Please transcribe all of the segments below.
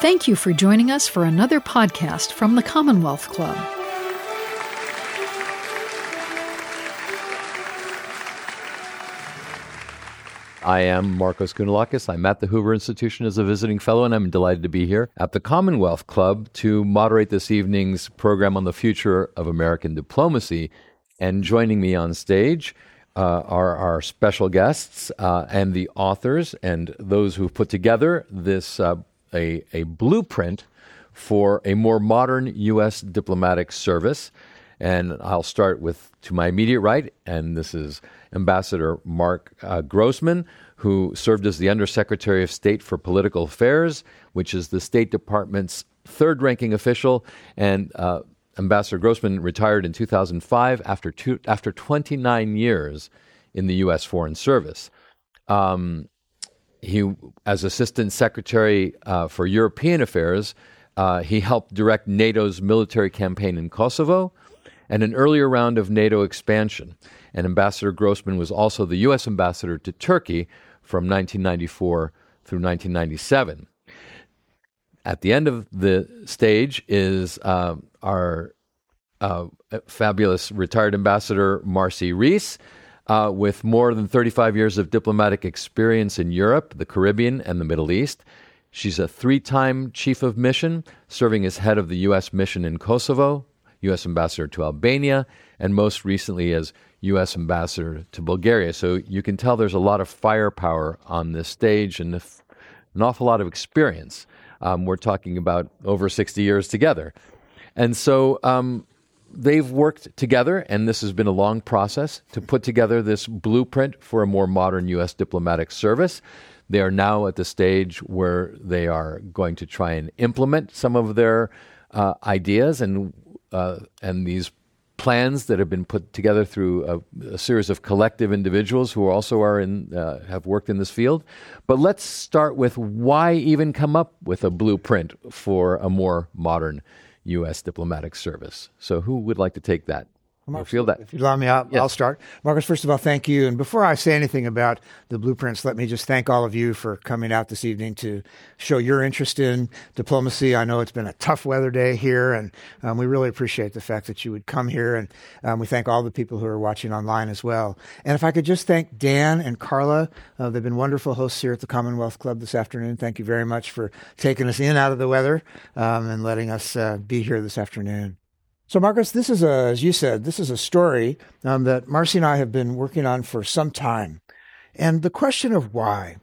Thank you for joining us for another podcast from the Commonwealth Club. I am Markos Kounalakis. I'm at the Hoover Institution as a visiting fellow, and I'm delighted to be here at the Commonwealth Club to moderate this evening's program on the future of American diplomacy. And joining me on stage uh, are our special guests uh, and the authors and those who've put together this uh, a, a blueprint for a more modern U.S. diplomatic service. And I'll start with to my immediate right, and this is Ambassador Marc uh, Grossman, who served as the Undersecretary of State for Political Affairs, which is the State Department's third ranking official. And uh, Ambassador Grossman retired in 2005 after, two, after 29 years in the U.S. Foreign Service. Um, he, as Assistant Secretary uh, for European Affairs, uh, he helped direct NATO's military campaign in Kosovo and an earlier round of NATO expansion. And Ambassador Grossman was also the U.S. ambassador to Turkey from 1994 through 1997. At the end of the stage is uh, our uh, fabulous retired ambassador, Marcie Ries uh, with more than 35 years of diplomatic experience in Europe, the Caribbean, and the Middle East. She's a three time chief of mission, serving as head of the U.S. mission in Kosovo, U.S. ambassador to Albania, and most recently as U.S. ambassador to Bulgaria. So you can tell there's a lot of firepower on this stage and an awful lot of experience. Um, we're talking about over 60 years together. And so um, they've worked together, and this has been a long process to put together this blueprint for a more modern U.S. diplomatic service. They are now at the stage where they are going to try and implement some of their uh, ideas and uh, and these plans that have been put together through a, a series of collective individuals who also are in uh, have worked in this field. But let's start with why even come up with a blueprint for a more modern U.S. diplomatic service. So, who would like to take that? I feel that. If you allow me, I'll, yes. I'll, start. Markos, first of all, thank you. And before I say anything about the blueprints, let me just thank all of you for coming out this evening to show your interest in diplomacy. I know it's been a tough weather day here, and um, we really appreciate the fact that you would come here. And um, we thank all the people who are watching online as well. And if I could just thank Dan and Carla, uh, they've been wonderful hosts here at the Commonwealth Club this afternoon. Thank you very much for taking us in out of the weather um, and letting us uh, be here this afternoon. So, Markos, this is a, as you said, this is a story um, that Marcie and I have been working on for some time. And the question of why,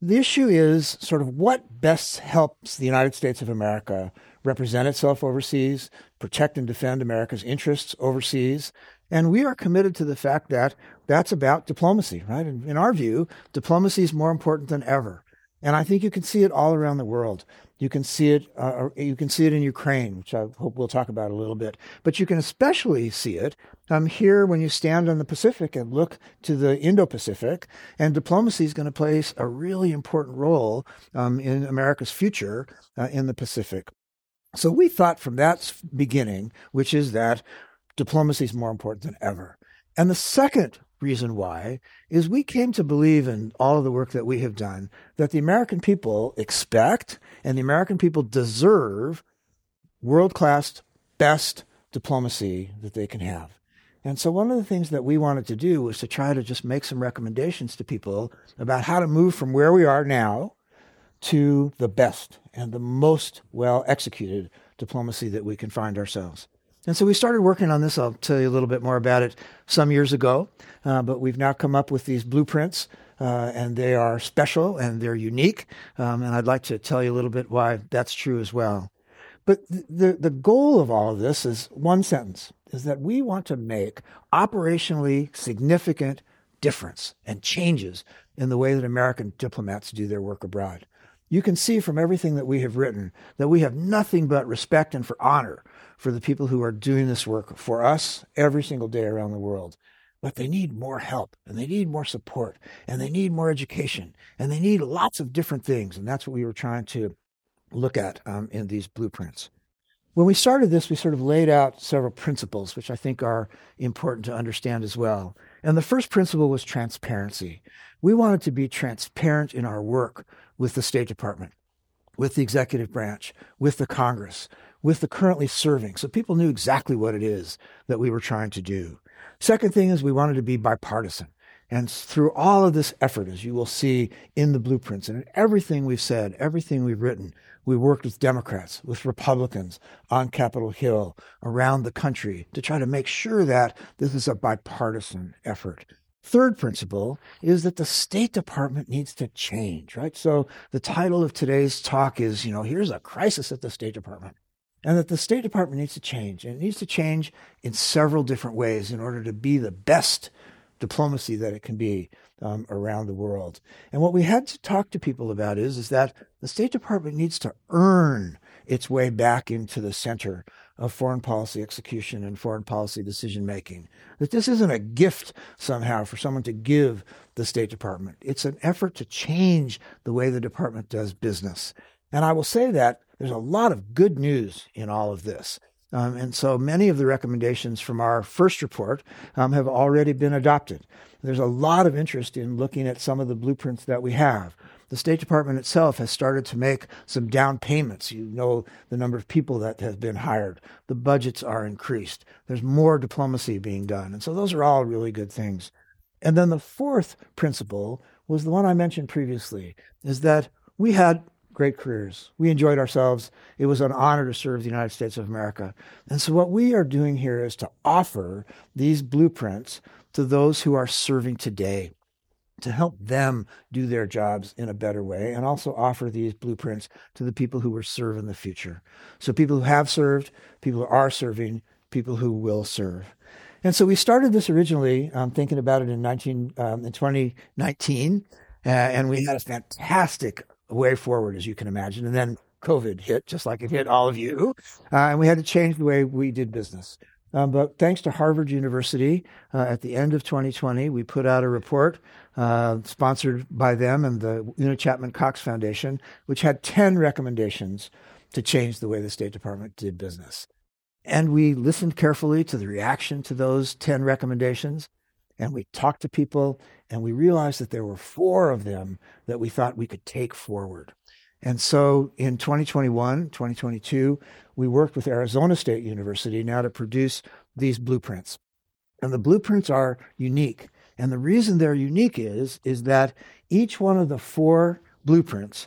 the issue is sort of what best helps the United States of America represent itself overseas, protect and defend America's interests overseas. And we are committed to the fact that that's about diplomacy, right? In, in our view, diplomacy is more important than ever. And I think you can see it all around the world. You can see it. Uh, you can see it in Ukraine, which I hope we'll talk about a little bit. But you can especially see it um, here when you stand on the Pacific and look to the Indo-Pacific. And diplomacy is going to play a really important role um, in America's future uh, in the Pacific. So we thought from that beginning, which is that diplomacy is more important than ever. And the second reason why is we came to believe in all of the work that we have done that the American people expect and the American people deserve world class, best diplomacy that they can have. And so one of the things that we wanted to do was to try to just make some recommendations to people about how to move from where we are now to the best and the most well executed diplomacy that we can find ourselves. And so we started working on this. I'll tell you a little bit more about it some years ago. Uh, but we've now come up with these blueprints, uh, and they are special and they're unique. Um, and I'd like to tell you a little bit why that's true as well. But the, the goal of all of this is one sentence is that we want to make operationally significant difference and changes in the way that American diplomats do their work abroad. You can see from everything that we have written that we have nothing but respect and for honor for the people who are doing this work for us every single day around the world. But they need more help and they need more support and they need more education and they need lots of different things. And that's what we were trying to look at um, in these blueprints. When we started this, we sort of laid out several principles, which I think are important to understand as well. And the first principle was transparency. We wanted to be transparent in our work with the State Department with the executive branch, with the Congress, with the currently serving. So people knew exactly what it is that we were trying to do. Second thing is we wanted to be bipartisan. And through all of this effort, as you will see in the blueprints and in everything we've said, everything we've written, we worked with Democrats, with Republicans on Capitol Hill, around the country to try to make sure that this is a bipartisan effort. Third principle is that the State Department needs to change, right? So the title of today's talk is, you know, here's a crisis at the State Department. And that the State Department needs to change. And it needs to change in several different ways in order to be the best diplomacy that it can be um, around the world. And what we had to talk to people about is, is that the State Department needs to earn its way back into the center of foreign policy execution and foreign policy decision making. That this isn't a gift somehow for someone to give the State Department. It's an effort to change the way the department does business. And I will say that there's a lot of good news in all of this. Um, and so many of the recommendations from our first report um, have already been adopted. There's a lot of interest in looking at some of the blueprints that we have. The State Department itself has started to make some down payments. You know the number of people that have been hired. The budgets are increased. There's more diplomacy being done. And so those are all really good things. And then the fourth principle was the one I mentioned previously, is that we had great careers. We enjoyed ourselves. It was an honor to serve the United States of America. And so, what we are doing here is to offer these blueprints to those who are serving today to help them do their jobs in a better way and also offer these blueprints to the people who will serve in the future. So, people who have served, people who are serving, people who will serve. And so we started this originally um, thinking about it in 19 um, in 2019, uh, and we had a fantastic way forward, as you can imagine. And then COVID hit, just like it hit all of you. Uh, and we had to change the way we did business. Um, but thanks to Harvard University, uh, at the end of 2020, we put out a report uh, sponsored by them and the Una Chapman Cox Foundation, which had 10 recommendations to change the way the State Department did business. And we listened carefully to the reaction to those 10 recommendations and we talked to people and we realized that there were four of them that we thought we could take forward. And so in 2021, 2022, we worked with Arizona State University now to produce these blueprints. And the blueprints are unique. And the reason they're unique is, is that each one of the four blueprints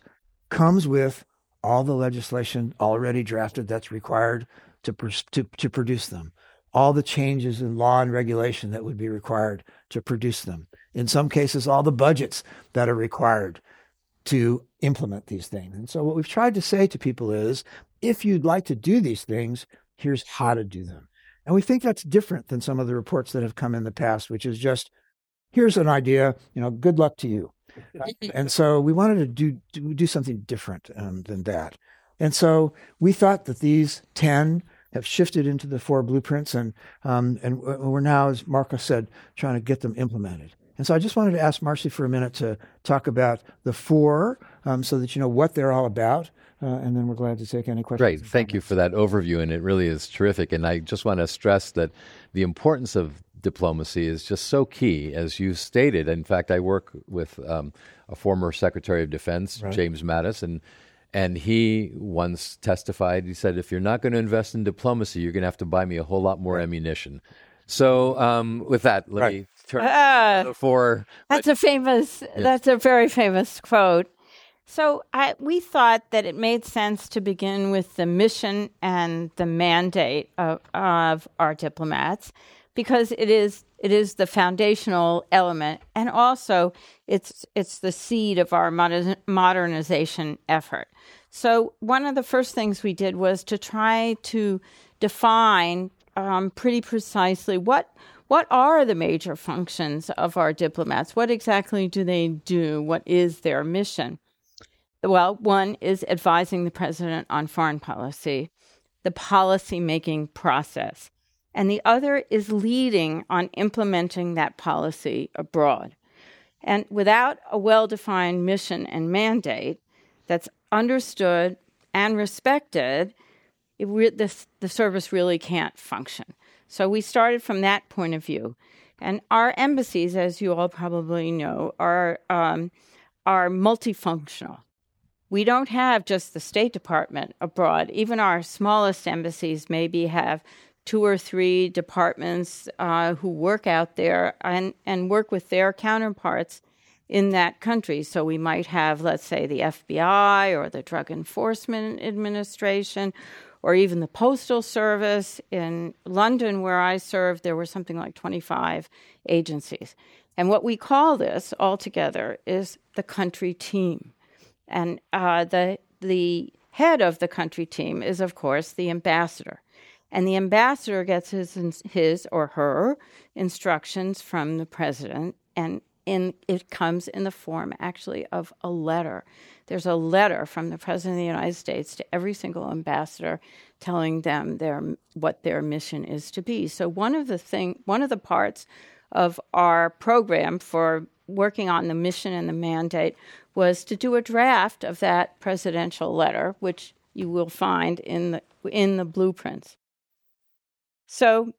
comes with all the legislation already drafted that's required to, to, to produce them all the changes in law and regulation that would be required to produce them. In some cases, all the budgets that are required to implement these things. And so, what we've tried to say to people is if you'd like to do these things, here's how to do them. And we think that's different than some of the reports that have come in the past, which is just here's an idea, you know, good luck to you. and so we wanted to do do, do something different um, than that. And so we thought that these 10 have shifted into the four blueprints, and um, and we're now, as Marco said, trying to get them implemented. And so I just wanted to ask Marcie for a minute to talk about the four, um, so that you know what they're all about, uh, and then we're glad to take any questions. Great, thank you for that overview, and it really is terrific. And I just want to stress that the importance of diplomacy is just so key, as you stated. In fact, I work with um, a former Secretary of Defense, right. James Mattis, and and he once testified, he said, if you're not going to invest in diplomacy, you're going to have to buy me a whole lot more ammunition. So, um, with that, let right. me turn uh, for. That's a famous, yes. that's a very famous quote. So, I, we thought that it made sense to begin with the mission and the mandate of, of our diplomats because it is it is the foundational element and also it's it's the seed of our modernization effort so one of the first things we did was to try to define um, pretty precisely what what are the major functions of our diplomats what exactly do they do what is their mission well one is advising the president on foreign policy the policy making process and the other is leading on implementing that policy abroad. And without a well defined mission and mandate that's understood and respected, re- the, the service really can't function. So we started from that point of view. And our embassies, as you all probably know, are, um, are multifunctional. we don't have just the State Department abroad. Even our smallest embassies maybe have two or three departments uh, who work out there and, and work with their counterparts in that country. So we might have, let's say, the FBI or the Drug Enforcement Administration or even the Postal Service. In London, where I served, there were something like 25 agencies. And what we call this altogether is the country team. And uh, the the head of the country team is, of course, the ambassador, and the ambassador gets his his or her instructions from the president, and in it comes in the form actually of a letter. There's a letter from the president of the United States to every single ambassador telling them their what their mission is to be. So one of the thing one of the parts of our program for working on the mission and the mandate was to do a draft of that presidential letter, which you will find in the in the blueprints. So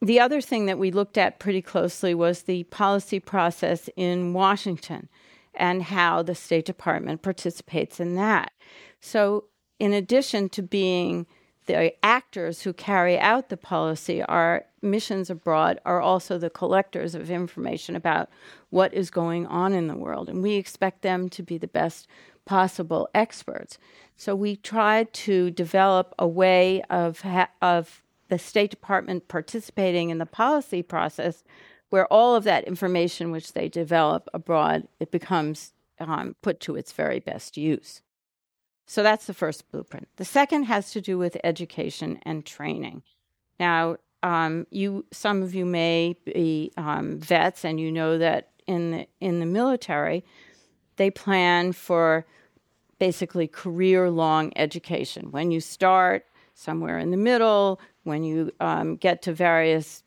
the other thing that we looked at pretty closely was the policy process in Washington and how the State Department participates in that. So in addition to being the actors who carry out the policy, our missions abroad are also the collectors of information about what is going on in the world. And we expect them to be the best possible experts. So we tried to develop a way of, ha- of the State Department participating in the policy process where all of that information which they develop abroad, it becomes um, put to its very best use. So that's the first blueprint. The second has to do with education and training. Now, um, you some of you may be um, vets, and you know that in the in the military, they plan for basically career long education. When you start somewhere in the middle, when you um, get to various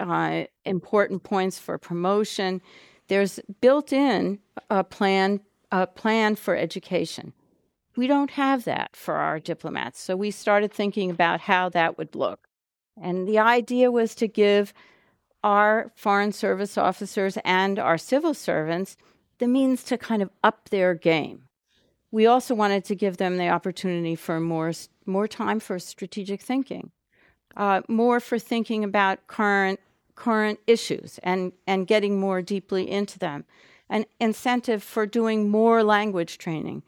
uh, important points for promotion, there's built in a plan a plan for education. We don't have that for our diplomats. So we started thinking about how that would look. And the idea was to give our Foreign Service officers and our civil servants the means to kind of up their game. We also wanted to give them the opportunity for more, more time for strategic thinking, uh, more for thinking about current, current issues and, and getting more deeply into them, an incentive for doing more language training,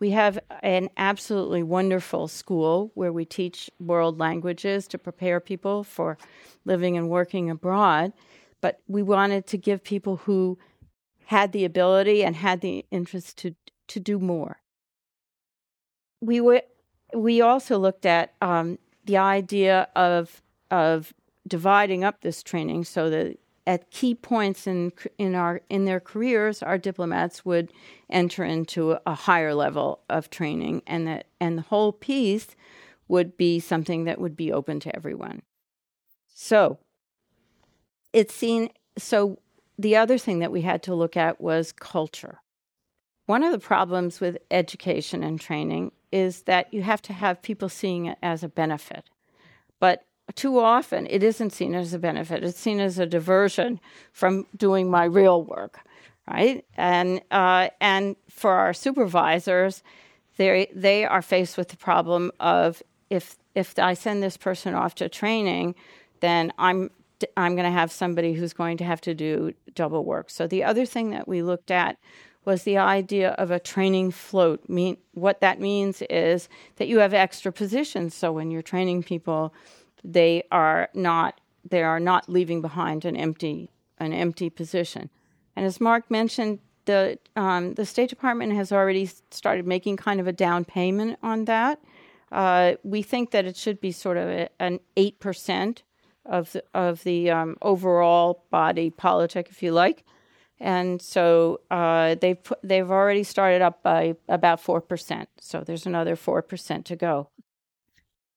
we have an absolutely wonderful school where we teach world languages to prepare people for living and working abroad. But we wanted to give people who had the ability and had the interest to to do more. We w- we also looked at um, the idea of of dividing up this training so that at key points in in our in their careers, our diplomats would enter into a higher level of training, and that and the whole piece would be something that would be open to everyone. So it's seen. So the other thing that we had to look at was culture. One of the problems with education and training is that you have to have people seeing it as a benefit. But too often it isn't seen as a benefit. It's seen as a diversion from doing my real work, right? And uh, and for our supervisors, they they are faced with the problem of if if I send this person off to training, then I'm I'm going to have somebody who's going to have to do double work. So the other thing that we looked at was the idea of a training float. Mean what that means is that you have extra positions. So when you're training people they are not they are not leaving behind an empty an empty position. And as Marc mentioned, the um, the State Department has already started making kind of a down payment on that. Uh, we think that it should be sort of a, an eight percent of the, of the um, overall body politic, if you like. And so uh, they've put, they've already started up by about four percent. So there's another four percent to go.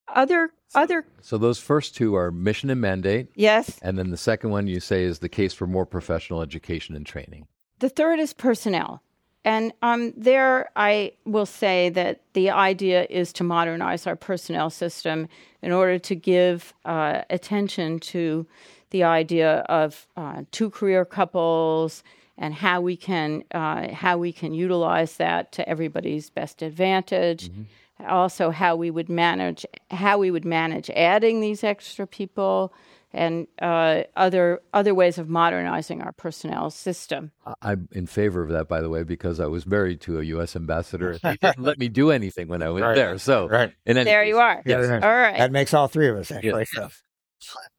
Other other So those first two are mission and mandate. Yes. And then the second one you say is the case for more professional education and training. The third is personnel. And um, there, I will say that the idea is to modernize our personnel system in order to give uh, attention to the idea of uh, two career couples and how we can uh, how we can utilize that to everybody's best advantage. Mm-hmm. Also, how we would manage how we would manage adding these extra people and uh, other other ways of modernizing our personnel system. I'm in favor of that, by the way, because I was married to a U.S. ambassador. He didn't let me do anything when I was right. there. So, right. there case, you are. Yes. All right. That makes all three of us actually. Yes.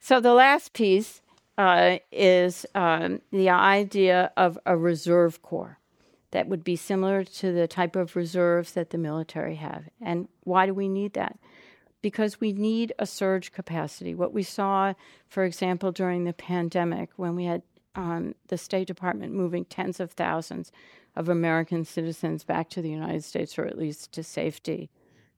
So the last piece uh, is um, the idea of a reserve corps that would be similar to the type of reserves that the military have. And why do we need that? because we need a surge capacity. What we saw, for example, during the pandemic, when we had um, the State Department moving tens of thousands of American citizens back to the United States or at least to safety.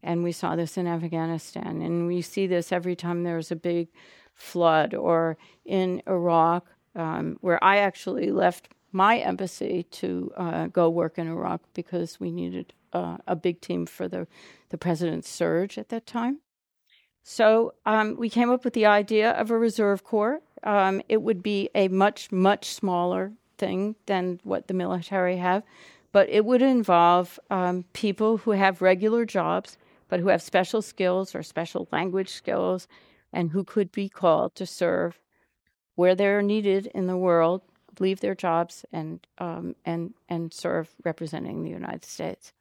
And we saw this in Afghanistan. And we see this every time there's a big flood or in Iraq, um, where I actually left my embassy to uh, go work in Iraq because we needed uh, a big team for the, the president's surge at that time. So um, we came up with the idea of a reserve corps. Um, it would be a much, much smaller thing than what the military have, but it would involve um, people who have regular jobs, but who have special skills or special language skills, and who could be called to serve where they're needed in the world, leave their jobs, and um, and and serve representing the United States.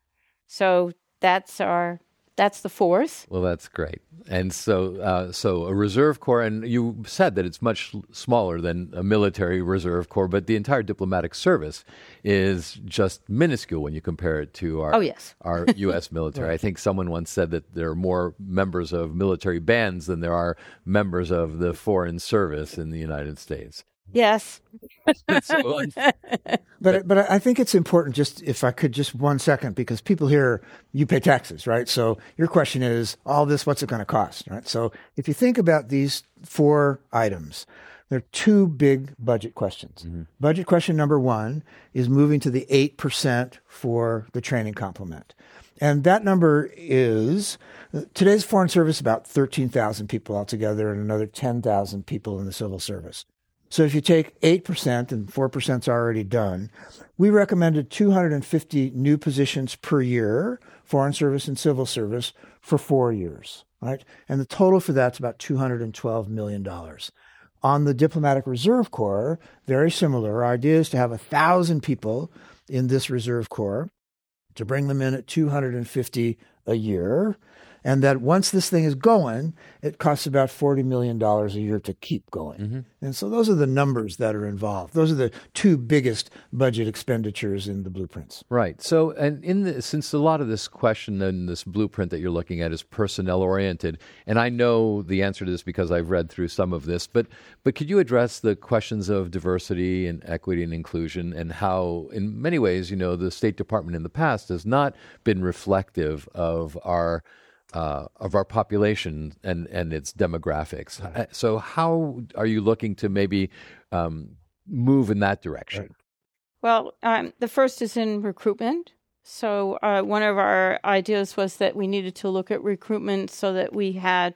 So that's our that's the fourth. Well, that's great. And so, uh, so a reserve corps, and you said that it's much smaller than a military reserve corps, but the entire diplomatic service is just minuscule when you compare it to our oh, yes. our U.S. military. right. I think someone once said that there are more members of military bands than there are members of the foreign service in the United States. Yes. but but I think it's important. Just if I could, just one second, because people here, you pay taxes, right? So your question is, all this, what's it going to cost, right? So if you think about these four items, there are two big budget questions. Mm-hmm. Budget question number one is moving to the eight percent for the training complement. And that number is today's foreign service about 13,000 people altogether and another 10,000 people in the civil service. So if you take 8% and 4% is already done, we recommended 250 new positions per year, foreign service and civil service, for four years, right? And the total for that's about $212 million. On the Diplomatic Reserve Corps, very similar. Our idea is to have a thousand people in this reserve corps to bring them in at 250 a year and that once this thing is going, it costs about $40 million a year to keep going. Mm-hmm. And so those are the numbers that are involved. Those are the two biggest budget expenditures in the blueprints. Right. So, and in the, since a lot of this question and this blueprint that you're looking at is personnel oriented, and I know the answer to this because I've read through some of this, but but could you address the questions of diversity and equity and inclusion and how, in many ways, you know, the State Department in the past has not been reflective of our uh, of our population and, and its demographics. Right. Uh, so, how are you looking to maybe um, move in that direction? Right. Well, um, the first is in recruitment. So, uh, one of our ideas was that we needed to look at recruitment so that we had,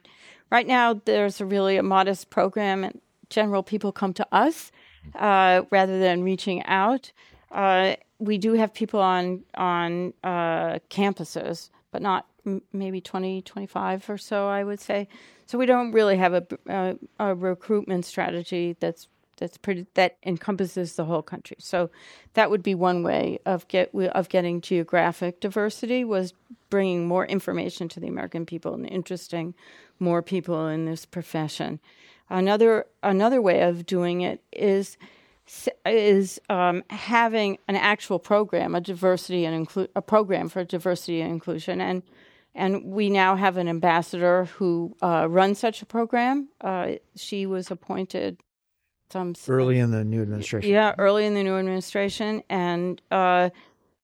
right now, there's a really a modest program, and general people come to us uh, rather than reaching out. Uh, we do have people on on uh, campuses, but not maybe 20, 25 or so, I would say. So we don't really have a, a, a recruitment strategy that's that's pretty that encompasses the whole country. So that would be one way of get of getting geographic diversity was bringing more information to the American people and interesting more people in this profession. Another another way of doing it is is um, having an actual program, a diversity and inclu- a program for diversity and inclusion, and and we now have an ambassador who uh, runs such a program. Uh, she was appointed some early in the new administration. Yeah, early in the new administration, and uh,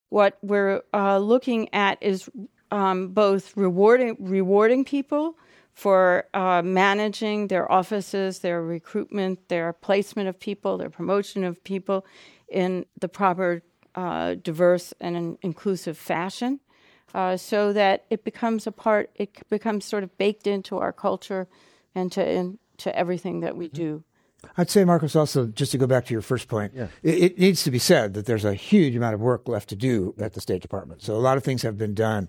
what we're uh, looking at is um, both rewarding rewarding people for uh, managing their offices, their recruitment, their placement of people, their promotion of people in the proper, uh, diverse, and inclusive fashion uh, so that it becomes a part, it becomes sort of baked into our culture and to into everything that we mm-hmm. do. I'd say, Markos, also, just to go back to your first point, yeah. it, it, needs to be said that there's a huge amount of work left to do at the State Department. So a lot of things have been done,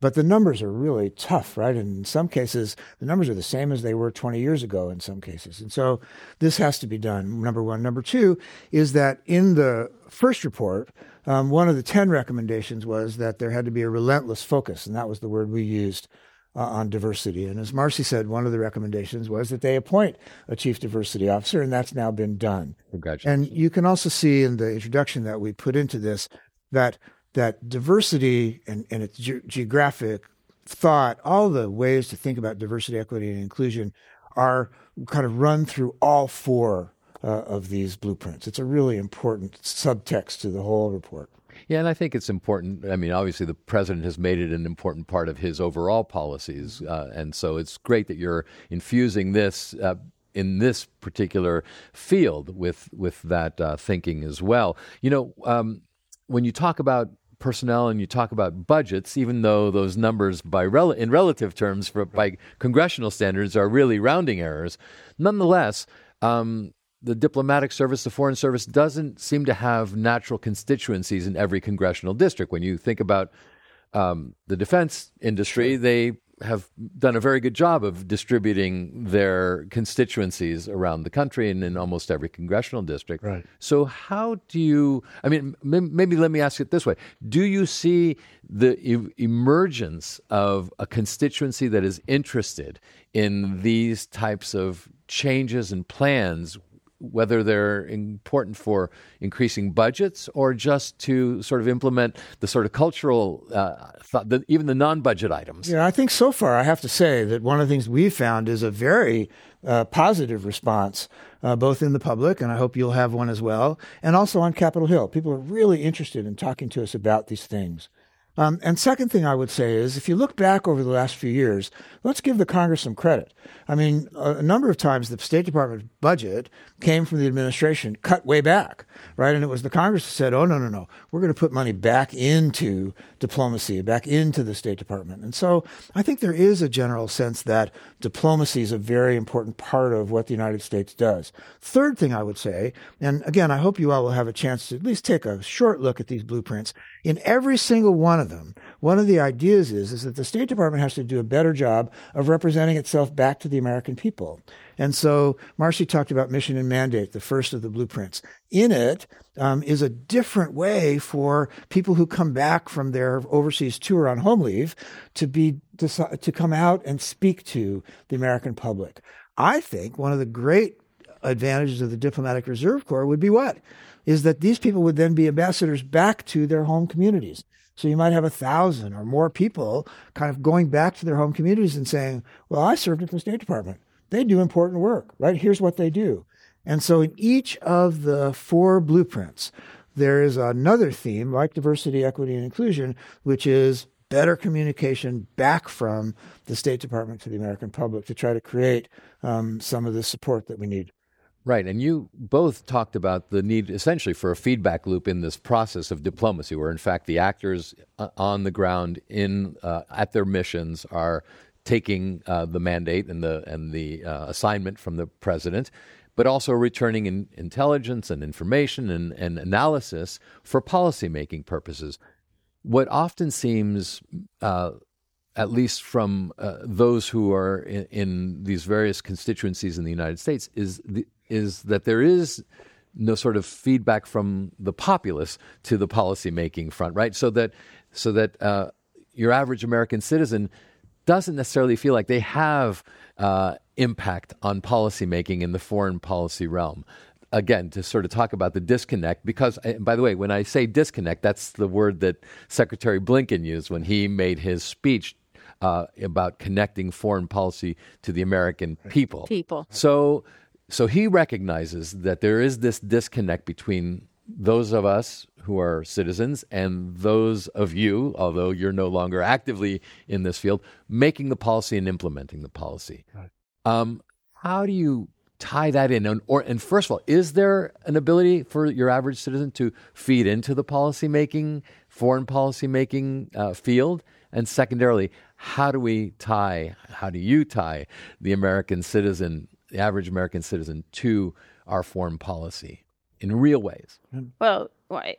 but the numbers are really tough, right? And in some cases, the numbers are the same as they were 20 years ago in some cases. And so this has to be done, number one. Number two is that in the first report, um, one of the 10 recommendations was that there had to be a relentless focus, and that was the word we used uh, on diversity. And as Marcie said, one of the recommendations was that they appoint a chief diversity officer, and that's now been done. Congratulations. And you can also see in the introduction that we put into this that that diversity and, and its ge- geographic thought, all the ways to think about diversity, equity, and inclusion are kind of run through all four uh, of these blueprints. It's a really important subtext to the whole report. Yeah, and I think it's important. I mean, obviously, the president has made it an important part of his overall policies, uh, and so it's great that you're infusing this. Uh, in this particular field, with with that uh, thinking as well, you know, um, when you talk about personnel and you talk about budgets, even though those numbers, by rel- in relative terms, for, by congressional standards, are really rounding errors, nonetheless, um, the diplomatic service, the foreign service, doesn't seem to have natural constituencies in every congressional district. When you think about um, the defense industry, they have done a very good job of distributing their constituencies around the country and in almost every congressional district. Right. So, how do you? I mean, maybe let me ask it this way: Do you see the e- emergence of a constituency that is interested in these types of changes and plans whether they're important for increasing budgets or just to sort of implement the sort of cultural, uh, thought, the, even the non-budget items. Yeah, I think so far I have to say that one of the things we've found is a very uh, positive response, uh, both in the public, and I hope you'll have one as well, and also on Capitol Hill. People are really interested in talking to us about these things. Um, and second thing I would say is, if you look back over the last few years, let's give the Congress some credit. I mean, a, a number of times the State Department budget came from the administration cut way back, right? And it was the Congress that said, "Oh no, no, no, we're going to put money back into diplomacy, back into the State Department." And so I think there is a general sense that diplomacy is a very important part of what the United States does. Third thing I would say, and again, I hope you all will have a chance to at least take a short look at these blueprints. In every single one of them, one of the ideas is, is that the State Department has to do a better job of representing itself back to the American people. And so Marcie talked about mission and mandate, the first of the blueprints. In it um, is a different way for people who come back from their overseas tour on home leave to be to, to come out and speak to the American public. I think one of the great advantages of the diplomatic reserve corps would be what is that these people would then be ambassadors back to their home communities. So you might have a thousand or more people kind of going back to their home communities and saying, well, I served at the State Department. They do important work, right? Here's what they do. And so in each of the four blueprints, there is another theme like diversity, equity, and inclusion, which is better communication back from the State Department to the American public to try to create um, some of the support that we need. Right. And you both talked about the need essentially for a feedback loop in this process of diplomacy, where in fact the actors uh, on the ground in uh, at their missions are taking uh, the mandate and the and the uh, assignment from the president, but also returning in intelligence and information and, and analysis for policymaking purposes. What often seems uh, at least from uh, those who are in, in, these various constituencies in the United States, is the, is that there is no sort of feedback from the populace to the policymaking front, right? So that so that uh, your average American citizen doesn't necessarily feel like they have uh, impact on policymaking in the foreign policy realm. Again, to sort of talk about the disconnect, because, by the way, when I say disconnect, that's the word that Secretary Blinken used when he made his speech uh, about connecting foreign policy to the American people. People. So, so he recognizes that there is this disconnect between those of us who are citizens and those of you, although you're no longer actively in this field, making the policy and implementing the policy. Um, how do you tie that in? And, or, and first of all, is there an ability for your average citizen to feed into the policy making, foreign policy making uh, field? And secondarily, how do we tie, how do you tie the American citizen, the average American citizen, to our foreign policy in real ways? Well,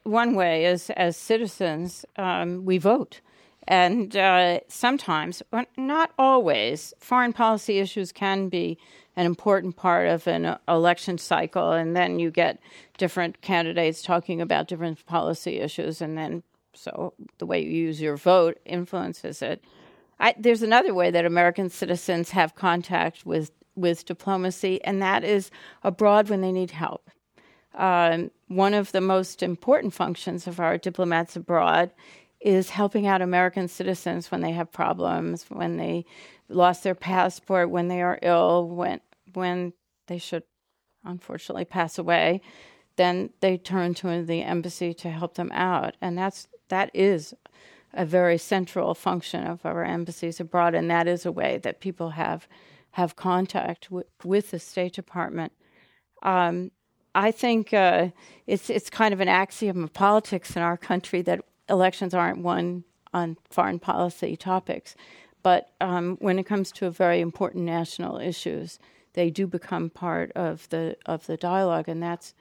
one way is as citizens, um, we vote. And uh, sometimes, not always, foreign policy issues can be an important part of an election cycle. And then you get different candidates talking about different policy issues. And then, so the way you use your vote influences it. I, there's another way that American citizens have contact with, with diplomacy, and that is abroad when they need help. Um, one of the most important functions of our diplomats abroad is helping out American citizens when they have problems, when they lost their passport, when they are ill, when when they should unfortunately pass away, then they turn to the embassy to help them out, and that's that is a very central function of our embassies abroad, and that is a way that people have have contact w- with the State Department. Um, I think uh, it's it's kind of an axiom of politics in our country that elections aren't won on foreign policy topics, but um, when it comes to very important national issues, they do become part of the of the dialogue, and that's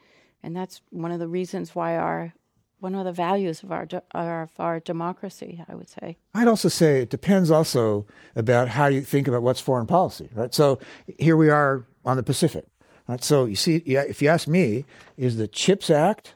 and that's one of the reasons why our one of the values of our, of our democracy, I would say. I'd also say it depends also about how you think about what's foreign policy, right? So here we are on the Pacific. Right? So you see, if you ask me, is the CHIPS Act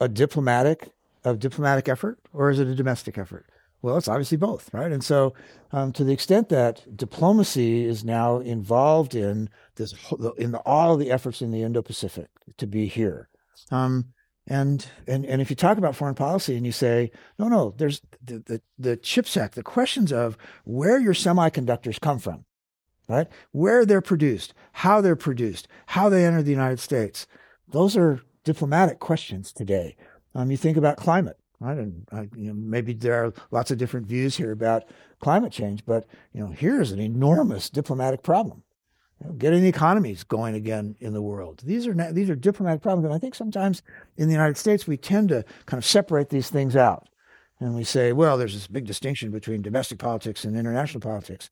a diplomatic a diplomatic effort or is it a domestic effort? Well, it's obviously both, right? And so, um, to the extent that diplomacy is now involved in this, in the, all the efforts in the Indo-Pacific to be here, um, and and and if you talk about foreign policy and you say, no, no, there's the the, the CHIPS Act, the questions of where your semiconductors come from, right? Where they're produced, how they're produced, how they enter the United States, those are diplomatic questions today. Um, you think about climate, right? And uh, you know, maybe there are lots of different views here about climate change, but you know, here's an enormous diplomatic problem. You know, getting the economies going again in the world. These are these are diplomatic problems, and I think sometimes in the United States we tend to kind of separate these things out, and we say, well, there's this big distinction between domestic politics and international politics.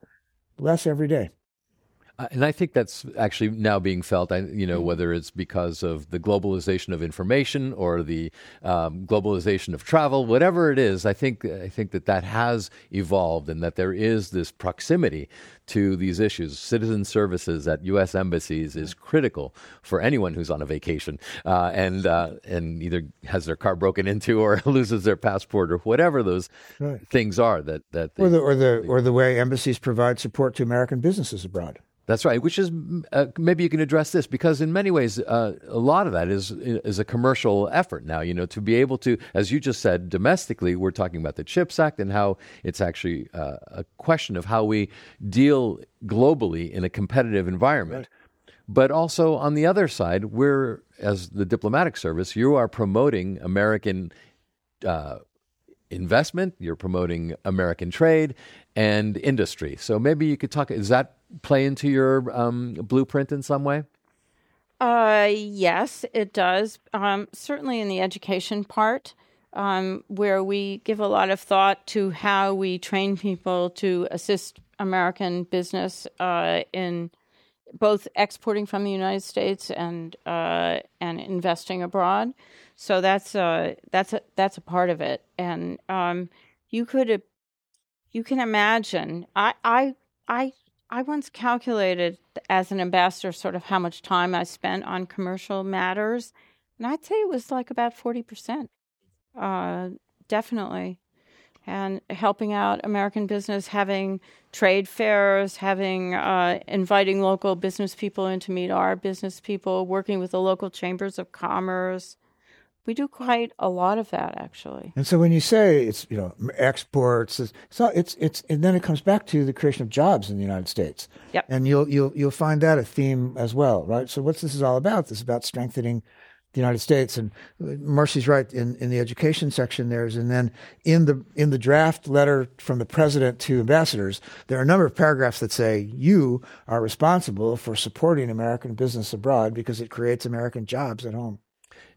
Less every day. Uh, and I think that's actually now being felt. I, you know, mm-hmm. whether it's because of the globalization of information or the um, globalization of travel, whatever it is, I think I think that that has evolved, and that there is this proximity to these issues. Citizen services at U.S. embassies is critical for anyone who's on a vacation uh, and uh, and either has their car broken into or loses their passport or whatever those right. things are that that they, or the or the or the way embassies provide support to American businesses abroad. That's right. Which is uh, maybe you can address this because in many ways, uh, a lot of that is is a commercial effort now. You know, to be able to, as you just said, domestically, we're talking about the Chips Act and how it's actually uh, a question of how we deal globally in a competitive environment. Right. But also on the other side, we're as the diplomatic service, you are promoting American uh, investment, you're promoting American trade and industry. So maybe you could talk. Is that play into your um, blueprint in some way? Uh, yes, it does. Um, certainly in the education part, um, where we give a lot of thought to how we train people to assist American business uh, in both exporting from the United States and uh, and investing abroad. So that's a that's a that's a part of it. And um, you could you can imagine. I I I I once calculated as an ambassador sort of how much time I spent on commercial matters, and I'd say it was like about 40%. Uh, definitely. And helping out American business, having trade fairs, having uh, inviting local business people in to meet our business people, working with the local chambers of commerce, we do quite a lot of that, actually. And so when you say it's you know exports, it's it's it's and then it comes back to the creation of jobs in the United States. Yep. And you'll you'll you'll find that a theme as well, right? So what's this is all about? This is about strengthening the United States. And Marcie's right in, in the education section. There's and then in the in the draft letter from the president to ambassadors, there are a number of paragraphs that say you are responsible for supporting American business abroad because it creates American jobs at home.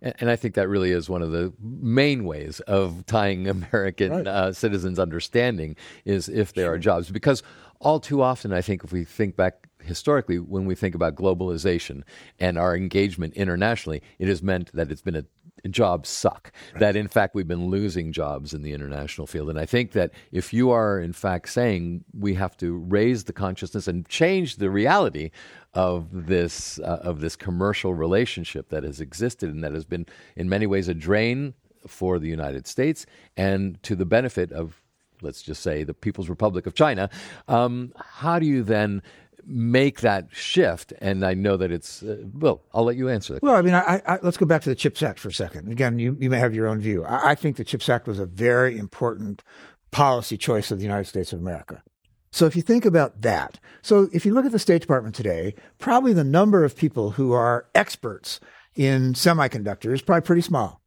And I think that really is one of the main ways of tying American right. uh, citizens' understanding is if there sure. are jobs. Because all too often, I think if we think back historically, when we think about globalization and our engagement internationally, it has meant that it's been a jobs suck. Right. That in fact we've been losing jobs in the international field. And I think that if you are in fact saying we have to raise the consciousness and change the reality of this uh, of this commercial relationship that has existed and that has been in many ways a drain for the United States and to the benefit of let's just say the People's Republic of China. Um, how do you then make that shift? And I know that it's uh, well. I'll let you answer. That. Well, I mean, I, I, let's go back to the Chips Act for a second. Again, you you may have your own view. I, I think the Chips Act was a very important policy choice of the United States of America. So if you think about that, so if you look at the State Department today, probably the number of people who are experts in semiconductors is probably pretty small.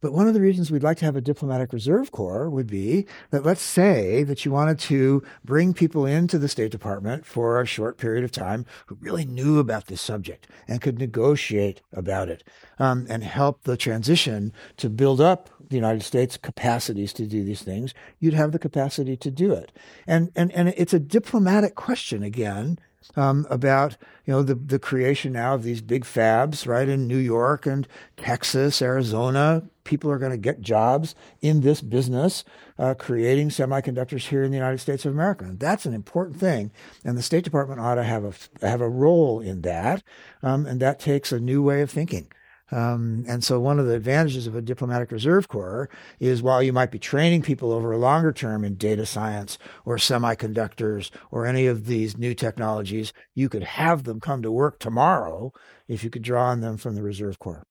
But one of the reasons we'd like to have a diplomatic reserve corps would be that let's say that you wanted to bring people into the State Department for a short period of time who really knew about this subject and could negotiate about it um, and help the transition to build up the United States capacities to do these things. You'd have the capacity to do it. And, and, and it's a diplomatic question again um, about you know the the creation now of these big fabs right in New York and Texas, Arizona. People are going to get jobs in this business, uh, creating semiconductors here in the United States of America. And that's an important thing, and the State Department ought to have a have a role in that. Um, and that takes a new way of thinking. Um, and so one of the advantages of a diplomatic reserve corps is while you might be training people over a longer term in data science or semiconductors or any of these new technologies, you could have them come to work tomorrow if you could draw on them from the reserve corps.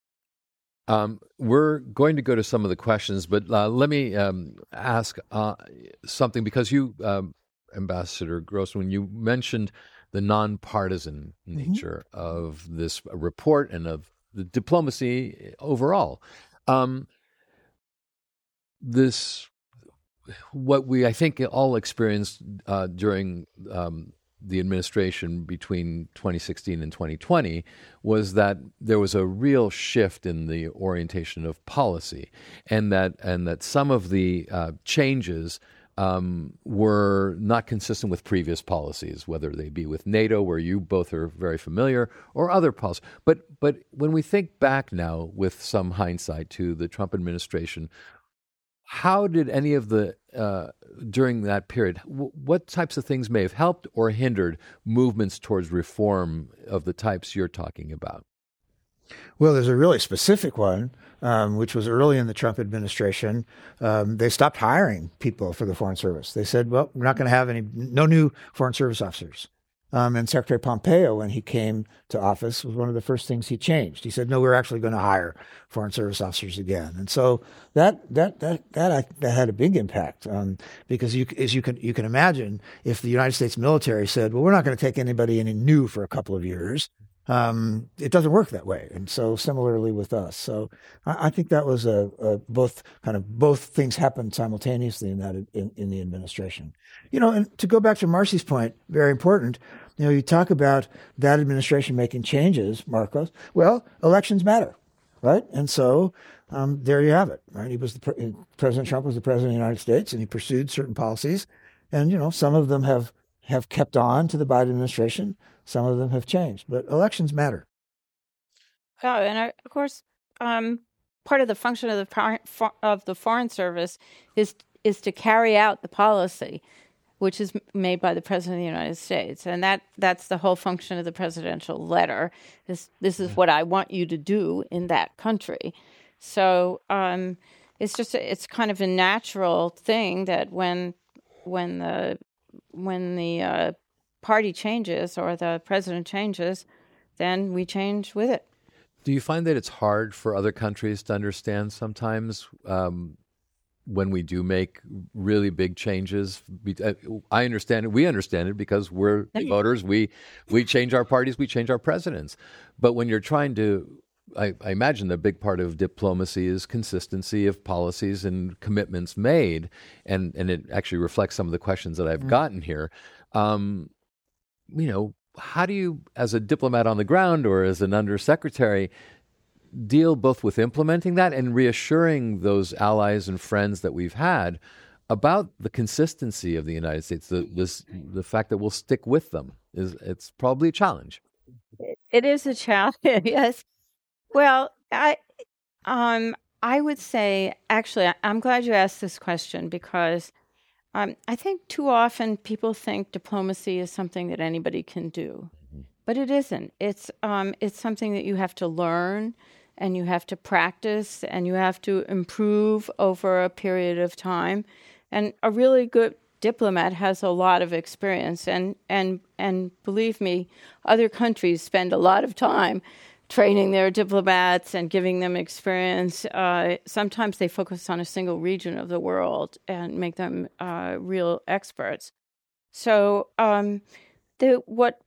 Um, we're going to go to some of the questions, but uh, let me um, ask uh, something because you, um, Ambassador Grossman, you mentioned the nonpartisan mm-hmm. nature of this report and of the diplomacy overall. Um, this, what we I think all experienced uh, during um, the administration between 2016 and 2020 was that there was a real shift in the orientation of policy, and that and that some of the uh, changes um, were not consistent with previous policies, whether they be with NATO, where you both are very familiar, or other policies. But but when we think back now, with some hindsight, to the Trump administration, how did any of the uh, during that period, w- what types of things may have helped or hindered movements towards reform of the types you're talking about? Well, there's a really specific one, um, which was early in the Trump administration. Um, they stopped hiring people for the Foreign Service. They said, well, we're not going to have any, no new Foreign Service officers. Um, and Secretary Pompeo, when he came to office, was one of the first things he changed. He said, "No, we're actually going to hire foreign service officers again." And so that that that that that had a big impact um, because you, as you can you can imagine, if the United States military said, "Well, we're not going to take anybody any new for a couple of years," um, it doesn't work that way. And so similarly with us. So I, I think that was a, a, both kind of both things happened simultaneously in that in, in the administration. You know, and to go back to Marcie's point, very important. You know, you talk about that administration making changes, Markos. Well, elections matter, right? And so um, there you have it, right? He was the pre- President Trump was the president of the United States, and he pursued certain policies, and you know, some of them have have kept on to the Biden administration. Some of them have changed, but elections matter. Oh, and uh, of course, um, part of the function of the of the Foreign Service is is to carry out the policy, which is made by the President of the United States, and that that's the whole function of the presidential letter. This this is what I want you to do in that country. So um, it's just a, it's kind of a natural thing that when when the when the uh, party changes or the president changes, then we change with it. Do you find that it's hard for other countries to understand sometimes um, when we do make really big changes? Uh, I understand it. We understand it because we're voters. We we change our parties. We change our presidents. But when you're trying to I, I, imagine the big part of diplomacy is consistency of policies and commitments made, and and it actually reflects some of the questions that I've mm. gotten here. Um, you know, how do you, as a diplomat on the ground or as an undersecretary, deal both with implementing that and reassuring those allies and friends that we've had about the consistency of the United States, the this the fact that we'll stick with them is it's probably a challenge. It is a challenge, yes. Well, I um I would say actually I'm glad you asked this question because um, I think too often people think diplomacy is something that anybody can do, but it isn't. It's um, it's something that you have to learn and you have to practice and you have to improve over a period of time. And a really good diplomat has a lot of experience and and and believe me, other countries spend a lot of time training their diplomats and giving them experience. Uh, sometimes they focus on a single region of the world and make them uh, real experts. So, um, the, what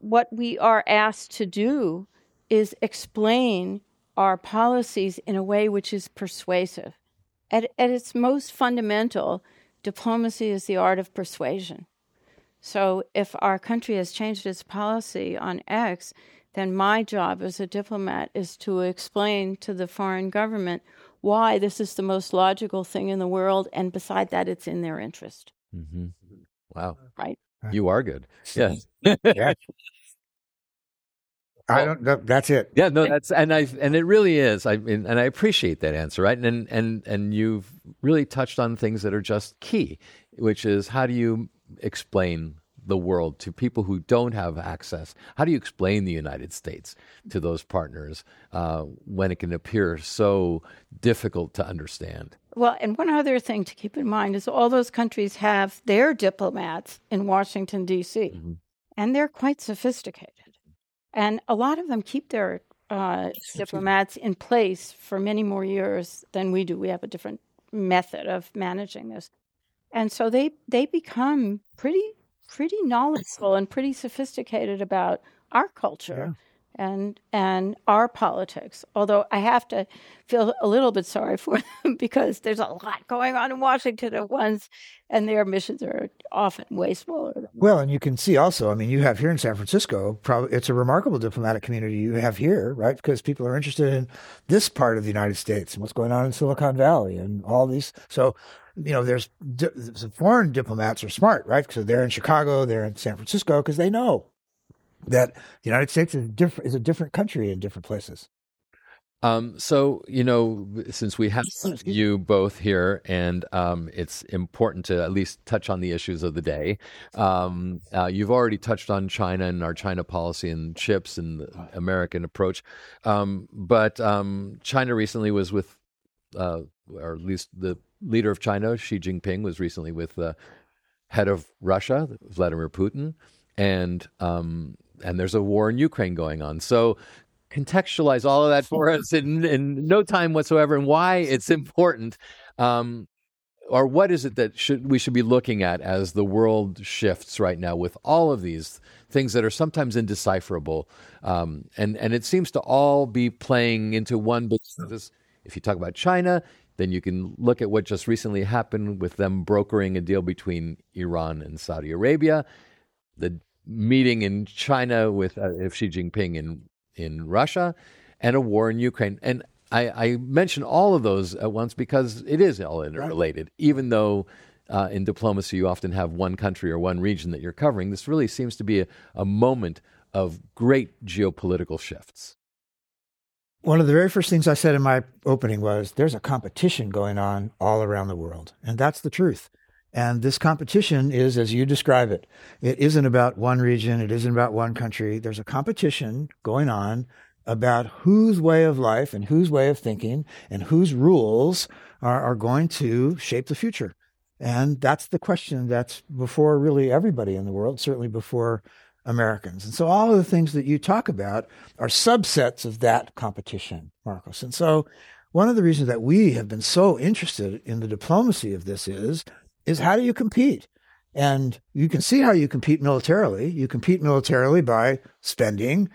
what we are asked to do is explain our policies in a way which is persuasive. At, at its most fundamental, diplomacy is the art of persuasion. So if our country has changed its policy on X, then my job as a diplomat is to explain to the foreign government why this is the most logical thing in the world, and beside that, it's in their interest. Mm-hmm. Wow. Right. You are good. Yes. yeah. I don't. That's it. Yeah, no, that's and I and it really is. I mean, and I appreciate that answer, right? And and and you've really touched on things that are just key, which is how do you explain the world to people who don't have access? How do you explain the United States to those partners uh, when it can appear so difficult to understand? Well, and one other thing to keep in mind is all those countries have their diplomats in Washington, D.C., mm-hmm. and they're quite sophisticated. And a lot of them keep their uh, diplomats in place for many more years than we do. We have a different method of managing this. And so they, they become pretty pretty knowledgeable and pretty sophisticated about our culture and and our politics. Although I have to feel a little bit sorry for them because there's a lot going on in Washington at once, and their missions are often way smaller. Well, and you can see also, I mean, you have here in San Francisco, probably it's a remarkable diplomatic community you have here, right? Because people are interested in this part of the United States and what's going on in Silicon Valley and all these. So you know, there's foreign diplomats are smart, right? So they're in Chicago, they're in San Francisco, because they know that the United States is different is a different country in different places. Um, so you know, since we have you both here, and um, it's important to at least touch on the issues of the day. Um, uh, you've already touched on China and our China policy and chips and the American approach, um, but um, China recently was with, uh, or at least the leader of China, Xi Jinping, was recently with the head of Russia, Vladimir Putin, and um, and there's a war in Ukraine going on. So contextualize all of that for us in, in no time whatsoever and why it's important. Um, or what is it that should we should be looking at as the world shifts right now with all of these things that are sometimes indecipherable, um, and and it seems to all be playing into one. Because if you talk about China, then you can look at what just recently happened with them brokering a deal between Iran and Saudi Arabia. The meeting in China with uh, Xi Jinping in in Russia, and a war in Ukraine. And I, I mention all of those at once because it is all interrelated. Right. Even though uh, in diplomacy you often have one country or one region that you're covering, this really seems to be a, a moment of great geopolitical shifts. One of the very first things I said in my opening was there's a competition going on all around the world. And that's the truth. And this competition is, as you describe it, it isn't about one region, it isn't about one country. There's a competition going on about whose way of life and whose way of thinking and whose rules are, are going to shape the future. And that's the question that's before really everybody in the world, certainly before Americans. And so all of the things that you talk about are subsets of that competition, Markos. And so one of the reasons that we have been so interested in the diplomacy of this is is how do you compete? And you can see how you compete militarily. You compete militarily by spending,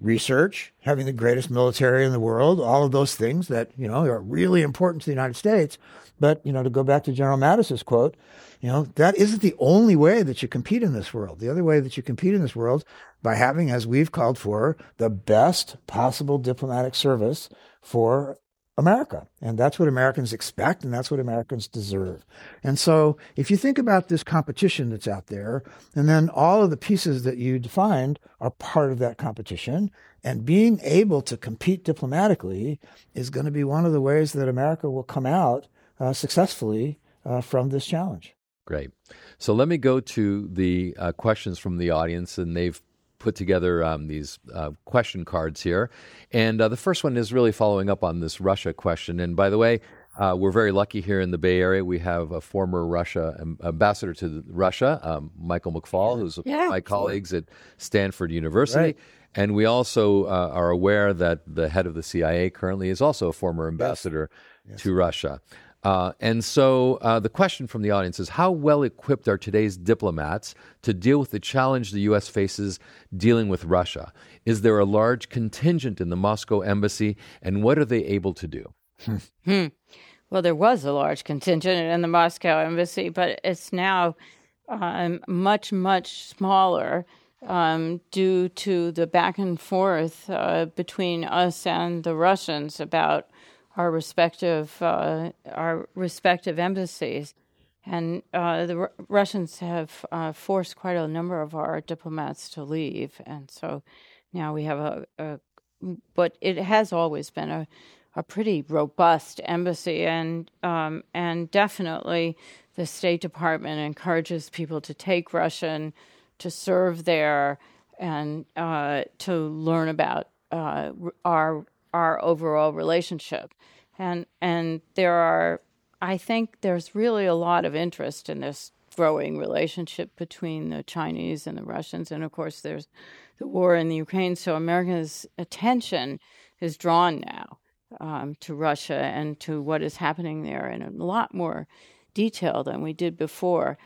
research, having the greatest military in the world, all of those things that, you know, are really important to the United States. But, you know, to go back to General Mattis's quote, you know, that isn't the only way that you compete in this world. The other way that you compete in this world by having, as we've called for, the best possible diplomatic service for America. And that's what Americans expect, and that's what Americans deserve. And so, if you think about this competition that's out there, and then all of the pieces that you defined are part of that competition, and being able to compete diplomatically is going to be one of the ways that America will come out uh, successfully uh, from this challenge. Great. So let me go to the uh, questions from the audience, and they've put together um, these uh, question cards here. And uh, the first one is really following up on this Russia question. And by the way, uh, we're very lucky here in the Bay Area. We have a former Russia ambassador to Russia, um, Michael McFaul, who's yeah, my colleagues at Stanford University. Right. And we also uh, are aware that the head of the CIA currently is also a former ambassador yes. Yes. to Russia. Uh, and so uh, the question from the audience is How well equipped are today's diplomats to deal with the challenge the U.S. faces dealing with Russia? Is there a large contingent in the Moscow embassy, and what are they able to do? Hmm. Well, there was a large contingent in the Moscow embassy, but it's now um, much, much smaller um, due to the back and forth uh, between us and the Russians about our respective uh, our respective embassies, and uh, the R- Russians have uh, forced quite a number of our diplomats to leave, and so now we have a, a but it has always been a a pretty robust embassy, and um, and definitely the State Department encourages people to take Russian, to serve there, and uh, to learn about uh, our our overall relationship. And and there are I think there's really a lot of interest in this growing relationship between the Chinese and the Russians and of course there's the war in the Ukraine so America's attention is drawn now um, to Russia and to what is happening there in a lot more detail than we did before.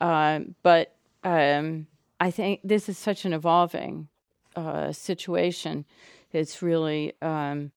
Uh, but um, I think this is such an evolving uh, situation it's really um,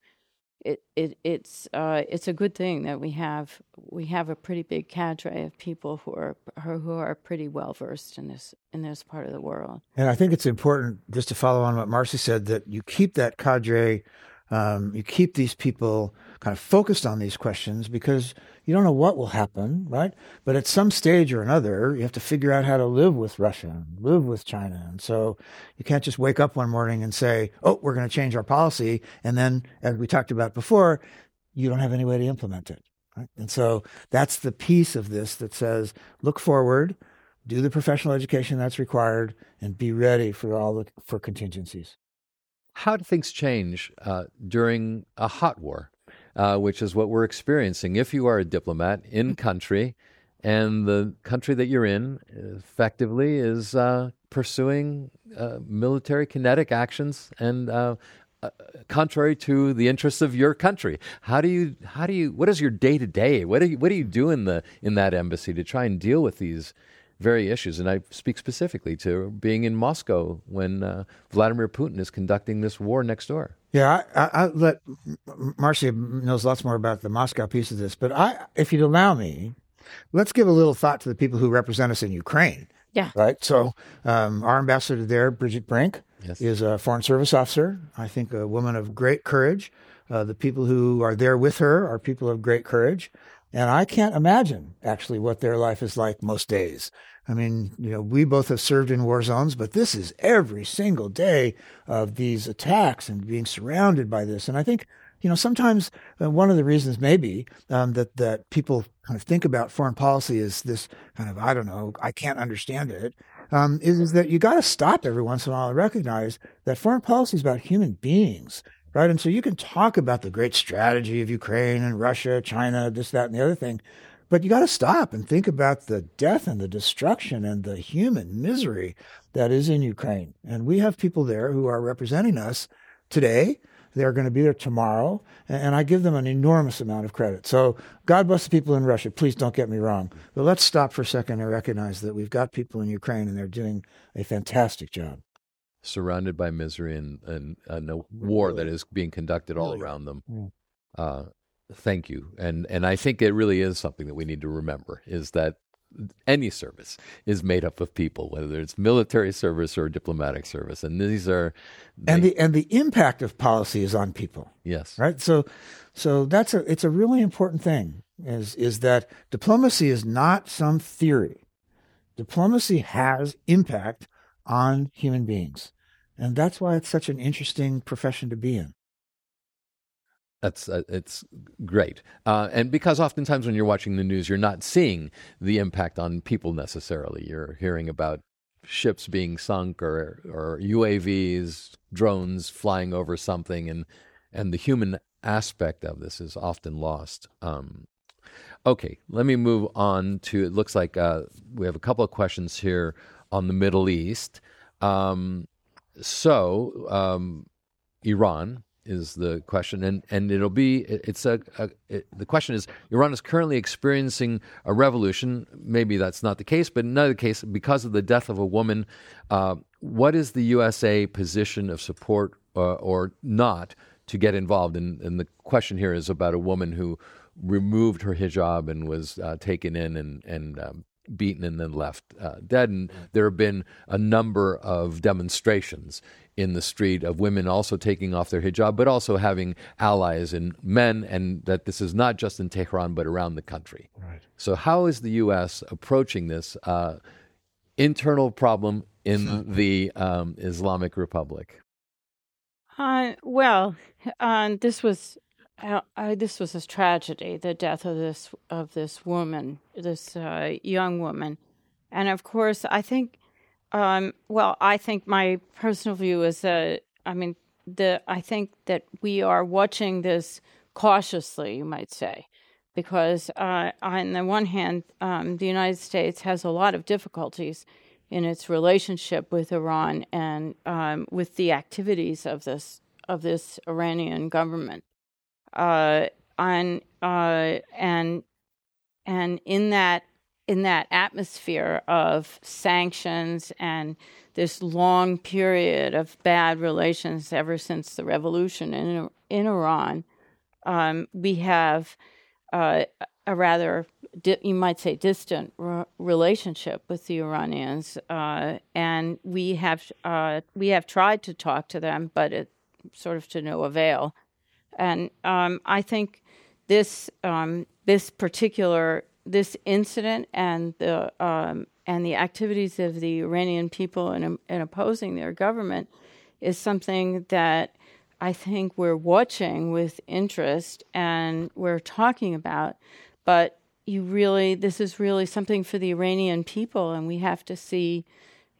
it, it it's uh, it's a good thing that we have we have a pretty big cadre of people who are who are pretty well versed in this in this part of the world. And I think it's important just to follow on what Marcie said that you keep that cadre um, you keep these people kind of focused on these questions because you don't know what will happen, right? But at some stage or another, you have to figure out how to live with Russia, and live with China. And so you can't just wake up one morning and say, oh, we're going to change our policy. And then, as we talked about before, you don't have any way to implement it. Right? And so that's the piece of this that says, look forward, do the professional education that's required, and be ready for all the for contingencies how do things change uh, during a hot war, uh, which is what we're experiencing? If you are a diplomat in country, and the country that you're in effectively is uh, pursuing uh, military kinetic actions and uh, uh, contrary to the interests of your country. How do you? How do you? What is your day to day? What do you? What do you do in the in that embassy to try and deal with these very issues. And I speak specifically to being in Moscow when uh, Vladimir Putin is conducting this war next door. Yeah, I, I, I let Marcia knows lots more about the Moscow piece of this, but I, if you'd allow me, let's give a little thought to the people who represent us in Ukraine. Yeah. Right. So um, our ambassador there, Bridget Brink, yes. is a foreign service officer. I think a woman of great courage. Uh, the people who are there with her are people of great courage. And I can't imagine actually what their life is like most days. I mean, you know, we both have served in war zones, but this is every single day of these attacks and being surrounded by this. And I think, you know, sometimes uh, one of the reasons maybe um, that that people kind of think about foreign policy is this kind of I don't know, I can't understand it. Um, is, is that you got to stop every once in a while and recognize that foreign policy is about human beings right? And so you can talk about the great strategy of Ukraine and Russia, China, this, that, and the other thing, but you got to stop and think about the death and the destruction and the human misery that is in Ukraine. And we have people there who are representing us today. They're going to be there tomorrow. And I give them an enormous amount of credit. So God bless the people in Russia. Please don't get me wrong. But let's stop for a second and recognize that we've got people in Ukraine and they're doing a fantastic job surrounded by misery and, and, and a war that is being conducted all around them. Uh, thank you, and and I think it really is something that we need to remember is that any service is made up of people, whether it's military service or diplomatic service, and these are they, and the and the impact of policy is on people. Yes, right. So, so that's a it's a really important thing is is that diplomacy is not some theory. Diplomacy has impact on human beings, and that's why it's such an interesting profession to be in. That's uh, it's great, uh, and because oftentimes when you're watching the news, you're not seeing the impact on people necessarily. You're hearing about ships being sunk or or UAVs, drones flying over something, and and the human aspect of this is often lost. Um, okay, let me move on to. It looks like uh, we have a couple of questions here on the Middle East. Um, so um, Iran is the question, and and it'll be it's a, a it, the question is Iran is currently experiencing a revolution. Maybe that's not the case, but in another case, because of the death of a woman, uh, what is the USA position of support uh, or not to get involved? And, and the question here is about a woman who removed her hijab and was uh, taken in and and um, beaten and then left uh, dead. And there have been a number of demonstrations in the street of women also taking off their hijab, but also having allies in men, and that this is not just in Tehran, but around the country. Right. So, how is the U.S. approaching this uh, internal problem in the um, Islamic Republic? Uh, well, uh, this was uh, this was a tragedy, the death of this of this woman, this uh, young woman, and of course, I think um, well, I think my personal view is that I mean the I think that we are watching this cautiously, you might say, because uh, on the one hand, um, the United States has a lot of difficulties in its relationship with Iran and um, with the activities of this of this Iranian government. Uh, uh, and and in that in that atmosphere of sanctions and this long period of bad relations ever since the revolution in in Iran, um, we have uh, a rather di- you might say distant re- relationship with the Iranians, uh, and we have uh, we have tried to talk to them, but it sort of to no avail. And um, I think this um, this particular this incident and the um, and the activities of the Iranian people in, in opposing their government is something that I think we're watching with interest and we're talking about. But you really, this is really something for the Iranian people, and we have to see,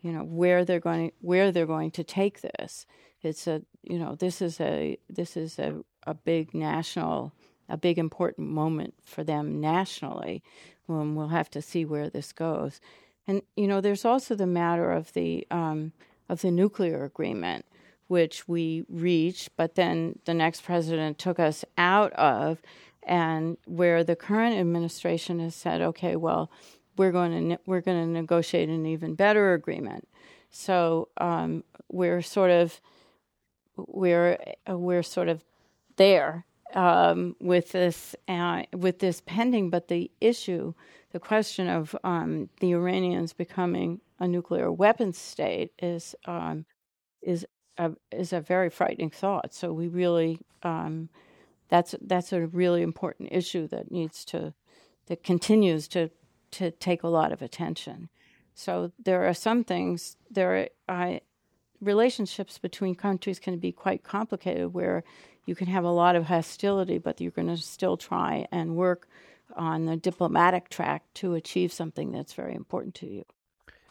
you know, where they're going, where they're going to take this. It's a, you know, this is a, this is a, a big national a big important moment for them nationally. Um, we'll have to see where this goes. And you know, there's also the matter of the um, of the nuclear agreement, which we reached, but then the next president took us out of, and where the current administration has said, okay, well, we're going to ne- we're going to negotiate an even better agreement. So um, we're sort of we're we're sort of there um, with this uh, with this pending, but the issue, the question of um, the Iranians becoming a nuclear weapons state is um, is a, is a very frightening thought. So we really um, that's that's a really important issue that needs to that continues to to take a lot of attention. So there are some things there are relationships between countries can be quite complicated where you can have a lot of hostility, but you're going to still try and work on the diplomatic track to achieve something that's very important to you.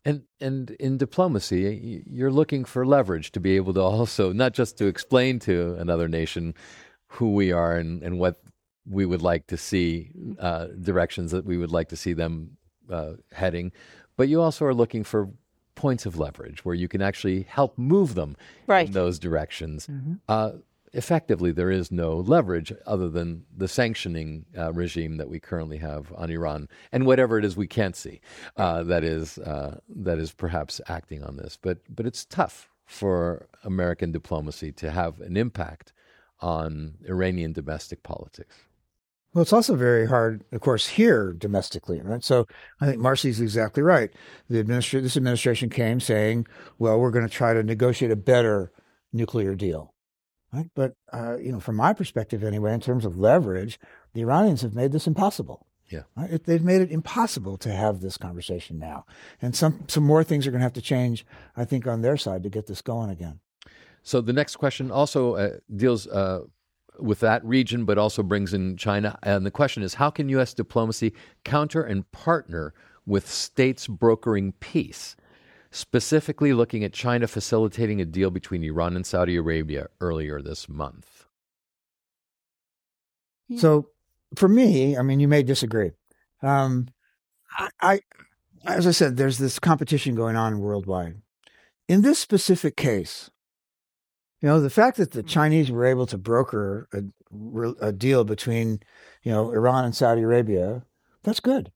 And and in diplomacy, you're looking for leverage to be able to also not just to explain to another nation who we are and, and what we would like to see, uh, directions that we would like to see them uh, heading, but you also are looking for points of leverage where you can actually help move them right. in those directions. Mm-hmm. Uh, effectively there is no leverage other than the sanctioning uh, regime that we currently have on Iran and whatever it is we can't see uh, that is uh, that is perhaps acting on this. But but it's tough for American diplomacy to have an impact on Iranian domestic politics. Well, it's also very hard, of course, here domestically, right? So I think Marcie's exactly right. The administra- this administration came saying, well, we're going to try to negotiate a better nuclear deal. Right? But, uh, you know, from my perspective anyway, in terms of leverage, the Iranians have made this impossible. Yeah. Right? They've made it impossible to have this conversation now. And some, some more things are going to have to change, I think, on their side to get this going again. So the next question also uh, deals uh, with that region, but also brings in China. And the question is how can U.S. diplomacy counter and partner with states brokering peace? Specifically, looking at China facilitating a deal between Iran and Saudi Arabia earlier this month. So, for me, I mean, you may disagree. Um, I, I, as I said, there's this competition going on worldwide. In this specific case, you know, the fact that the. Chinese were able to broker a, a deal between, you know, Iran and Saudi Arabia, that's good,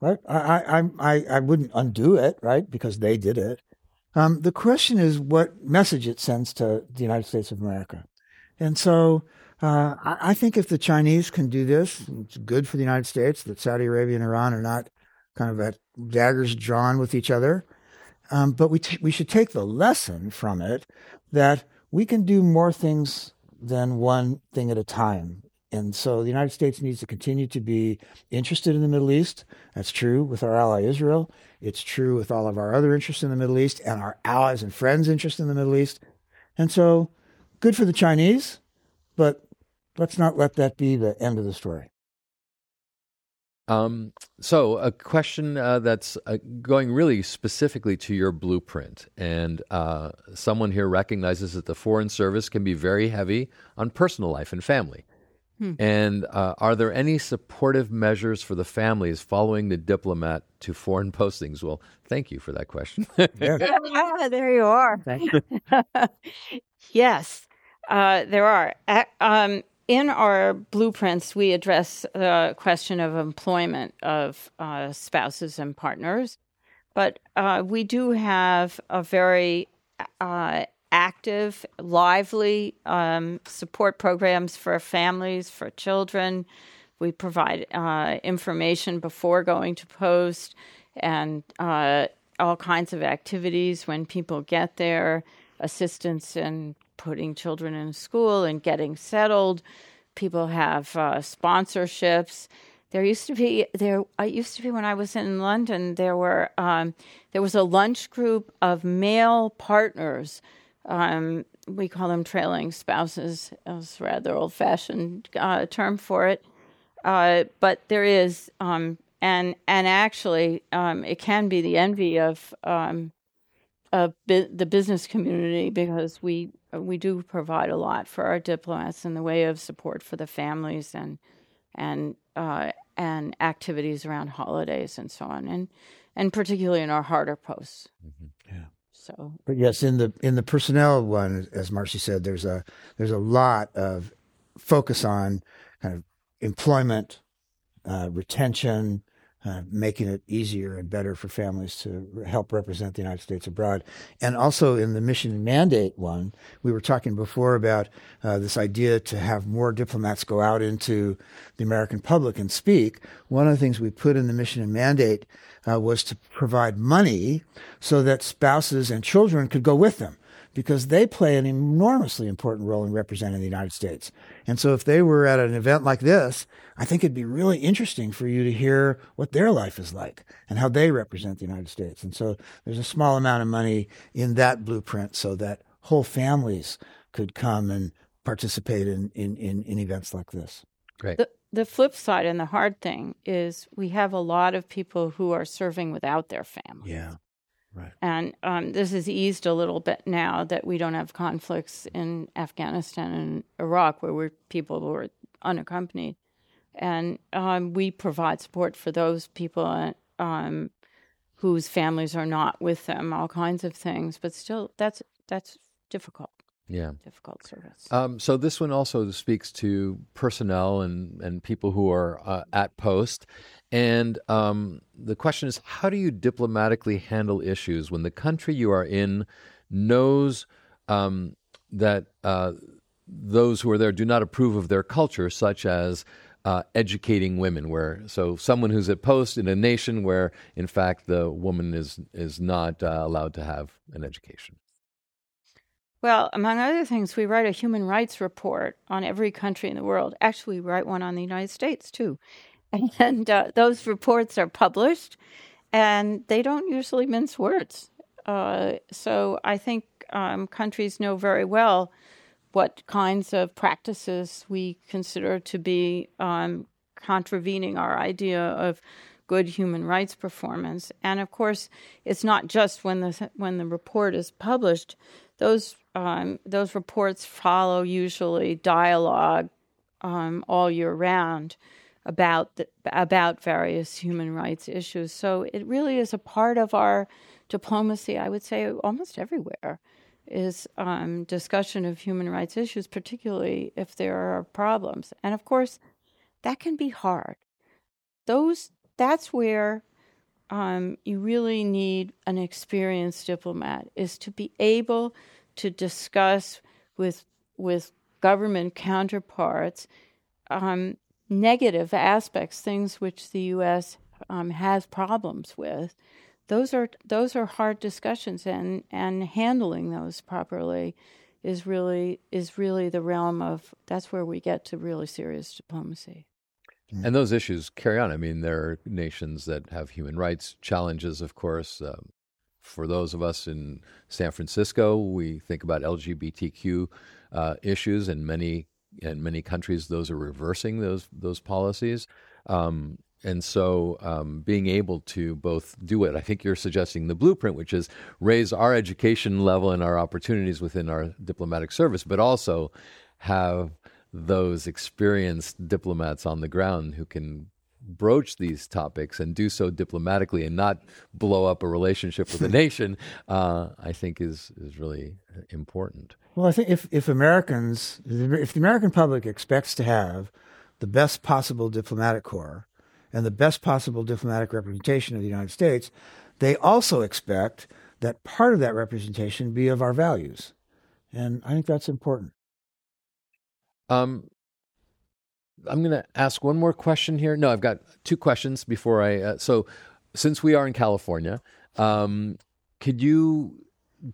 right? I, I, I, I wouldn't undo it, right? Because they did it. Um, the question is what message it sends to the United States of America. And so uh, I, I, think if the Chinese can do this, it's good for the United States that Saudi Arabia and Iran are not kind of at daggers drawn with each other. Um, but we, t- we should take the lesson from it that we can do more things than one thing at a time. And so the United States needs to continue to be interested in the Middle East. That's true with our ally Israel. It's true with all of our other interests in the Middle East and our allies and friends' interest in the Middle East. And so good for the Chinese, but let's not let that be the end of the story. Um, so, a question uh, that's uh, going really specifically to your blueprint, and uh, someone here recognizes that the Foreign Service can be very heavy on personal life and family. Hmm. And uh, are there any supportive measures for the families following the diplomat to foreign postings? Well, thank you for that question. yeah. there you are. yes, uh, there are. Um, in our blueprints, we address the question of employment of uh, spouses and partners, but uh, we do have a very uh, active, lively um, support programs for families, for children. We provide uh, information before going to post and uh, all kinds of activities when people get there, assistance in putting children in school and getting settled. People have uh, sponsorships. There used to be there. I used to be when I was in London. There were um, there was a lunch group of male partners. Um, we call them trailing spouses. It's a rather old fashioned uh, term for it. Uh, but there is, um, and and actually, um, it can be the envy of um, of bi- the business community because we we do provide a lot for our diplomats in the way of support for the families and and uh, and activities around holidays and so on, and and particularly in our harder posts. Mm-hmm. Yeah. So, but yes, in the in the personnel one, as Marcie said, there's a there's a lot of focus on kind of employment, uh, retention, uh, making it easier and better for families to help represent the United States abroad. And also in the mission and mandate one, we were talking before about uh, this idea to have more diplomats go out into the American public and speak. One of the things we put in the mission and mandate uh, was to provide money so that spouses and children could go with them because they play an enormously important role in representing the United States. And so if they were at an event like this, I think it'd be really interesting for you to hear what their life is like and how they represent the United States. And so there's a small amount of money in that blueprint so that whole families could come and participate in, in, in, in events like this. Great. The, the flip side and the hard thing is we have a lot of people who are serving without their family. Yeah. Right. And um, this has eased a little bit now that we don't have conflicts in Afghanistan and Iraq where we're people who are unaccompanied. And um, we provide support for those people um, whose families are not with them, all kinds of things. But still, that's that's difficult. Yeah. Difficult service. Um, so this one also speaks to personnel and, and people who are uh, at post. And um, the question is how do you diplomatically handle issues when the country you are in knows um, that uh, those who are there do not approve of their culture, such as uh, educating women, where so someone who's at post in a nation where, in fact, the woman is is not uh, allowed to have an education. Well, among other things, we write a human rights report on every country in the world. Actually, we write one on the United States too, and uh, those reports are published, and they don't usually mince words. Uh, so I think um, countries know very well what kinds of practices we consider to be um, contravening our idea of good human rights performance. And of course, it's not just when the when the report is published; those um, those reports follow usually dialogue um, all year round about the, about various human rights issues. So it really is a part of our diplomacy. I would say almost everywhere is um, discussion of human rights issues, particularly if there are problems. And of course, that can be hard. Those that's where um, you really need an experienced diplomat is to be able to discuss with with government counterparts um, negative aspects, things which the U.S. Um, has problems with, those are those are hard discussions and and handling those properly is really is really the realm of that's where we get to really serious diplomacy and those issues carry on. I mean there are nations that have human rights challenges of course. Um, for those of us in san francisco we think about lgbtq uh, issues and many in many countries those are reversing those those policies. Um, and so, um, being able to both do it, I think you're suggesting the blueprint, which is raise our education level and our opportunities within our diplomatic service, but also have those experienced diplomats on the ground who can broach these topics and do so diplomatically and not blow up a relationship with a nation, uh, I think is is really important. Well, I think if if Americans, if the American public expects to have the best possible diplomatic corps and the best possible diplomatic representation of the United States, they also expect that part of that representation be of our values. And I think that's important. Um, I'm going to ask one more question here. No, I've got two questions before I. Uh, so, since we are in California, um, could you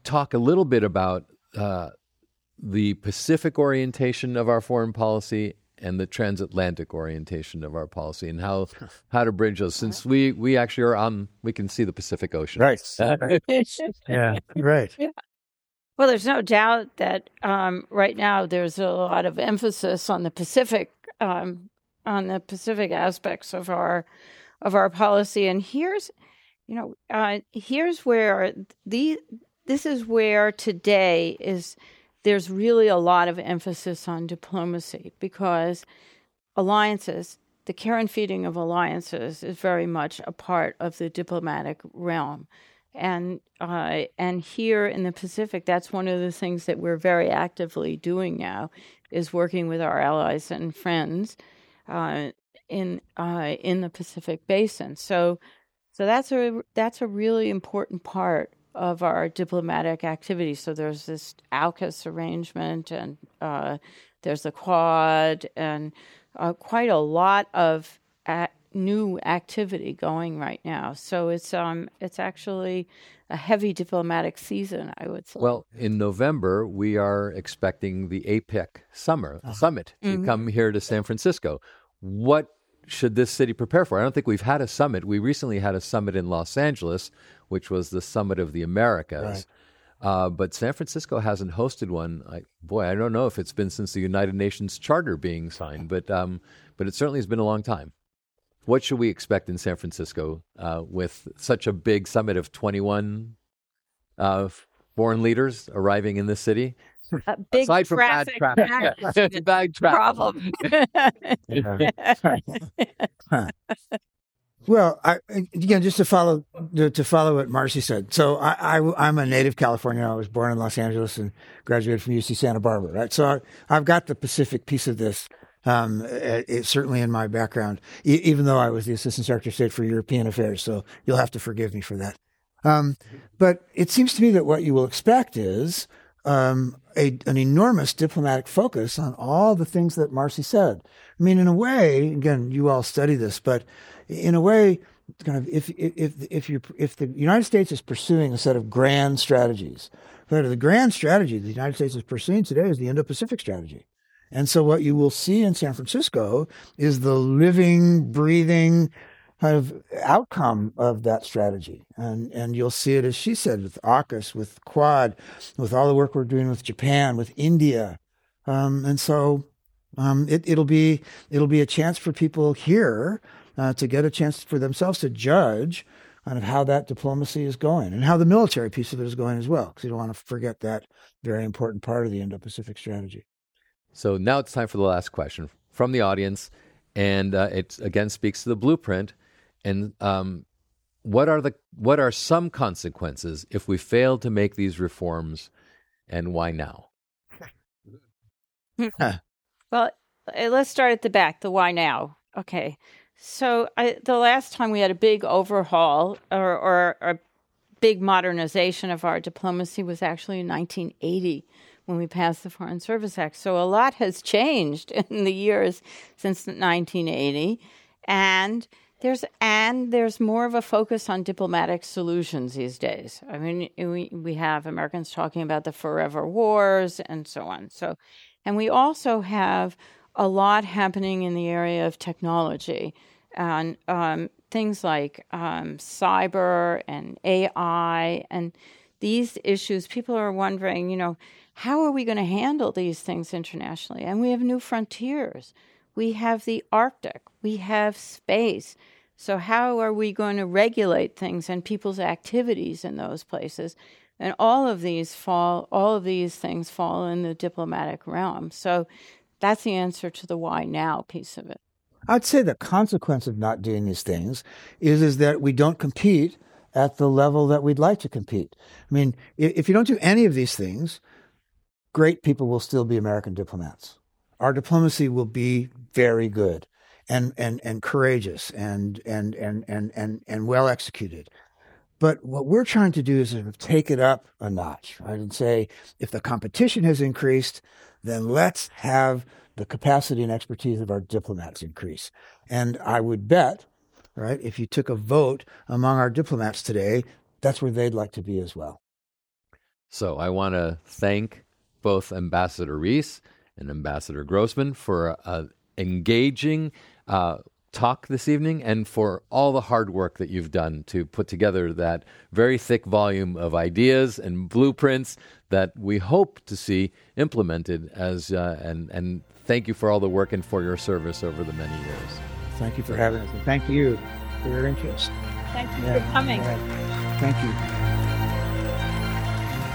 talk a little bit about uh, the Pacific orientation of our foreign policy and the transatlantic orientation of our policy and how how to bridge those since we we actually are on we can see the Pacific Ocean. Right. yeah. Right. Well, there's no doubt that um, right now there's a lot of emphasis on the Pacific um, on the Pacific aspects of our of our policy, and here's you know uh, here's where the this is where today is there's really a lot of emphasis on diplomacy because alliances, the care and feeding of alliances, is very much a part of the diplomatic realm. And uh, and here in the Pacific, that's one of the things that we're very actively doing now, is working with our allies and friends uh, in uh, in the Pacific Basin. So so that's a that's a really important part of our diplomatic activity. So there's this AUKUS arrangement, and uh, there's the Quad, and uh, quite a lot of new activity going right now. So it's um it's actually a heavy diplomatic season, I would say. Well, in November we are expecting the APEC summer uh-huh. summit to mm-hmm. come here to San Francisco. What should this city prepare for? I don't think we've had a summit. We recently had a summit in Los Angeles, which was the Summit of the Americas. Right. Uh, but San Francisco hasn't hosted one. I, boy, I don't know if it's been since the United Nations Charter being signed, but um, but it certainly has been a long time. What should we expect in San Francisco uh, with such a big summit of 21 uh, foreign leaders arriving in the city? A big Aside from bad traffic, bad traffic problem. Well, I, again, just to follow to, to, follow what Marcie said. So I, I, am a native Californian. I was born in Los Angeles and graduated from UC Santa Barbara. Right. So I, have got the Pacific piece of this. Um, it, it, certainly in my background, e- even though I was the Assistant Secretary of State for European Affairs. So you'll have to forgive me for that. Um, but it seems to me that what you will expect is um, a, an enormous diplomatic focus on all the things that Marcie said. I mean, in a way, again, you all study this, but in a way, kind of if if if you if the United States is pursuing a set of grand strategies, the grand strategy the United States is pursuing today is the Indo-Pacific strategy. And so what you will see in San Francisco is the living, breathing kind of outcome of that strategy. And, and you'll see it, as she said, with AUKUS, with Quad, with all the work we're doing with Japan, with India. Um, and so um, it, it'll be it'll be a chance for people here uh, to get a chance for themselves to judge kind of how that diplomacy is going and how the military piece of it is going as well, because you don't want to forget that very important part of the Indo-Pacific strategy. So now it's time for the last question from the audience, and uh, it again speaks to the blueprint. And um, what are the what are some consequences if we fail to make these reforms, and why now? well, uh, let's start at the back. The why now? Okay. So I, the last time we had a big overhaul or, or a big modernization of our diplomacy was actually in 1980 when we passed the Foreign Service Act. So a lot has changed in the years since 1980, and there's and there's more of a focus on diplomatic solutions these days. I mean, we we have Americans talking about the forever wars and so on. So, and we also have a lot happening in the area of technology and um, things like um, cyber and AI and these issues. People are wondering, you know, how are we going to handle these things internationally? And we have new frontiers. We have the Arctic. We have space. So, how are we going to regulate things and people's activities in those places? And all of these fall, all of these things fall in the diplomatic realm. So, that's the answer to the why now piece of it. I'd say the consequence of not doing these things is, is that we don't compete at the level that we'd like to compete. I mean, if you don't do any of these things, great people will still be American diplomats. Our diplomacy will be very good and, and, and courageous and, and, and, and, and, and well executed. But what we're trying to do is sort of take it up a notch, right? And say, if the competition has increased, then let's have the capacity and expertise of our diplomats increase. And I would bet, right, if you took a vote among our diplomats today, that's where they'd like to be as well. So I want to thank both Ambassador Ries and Ambassador Grossman for uh, engaging uh, talk this evening and for all the hard work that you've done to put together that very thick volume of ideas and blueprints that we hope to see implemented as uh, and and thank you for all the work and for your service over the many years. Thank you for having us and thank you for your interest. Thank you yeah. for coming. Right. Thank you.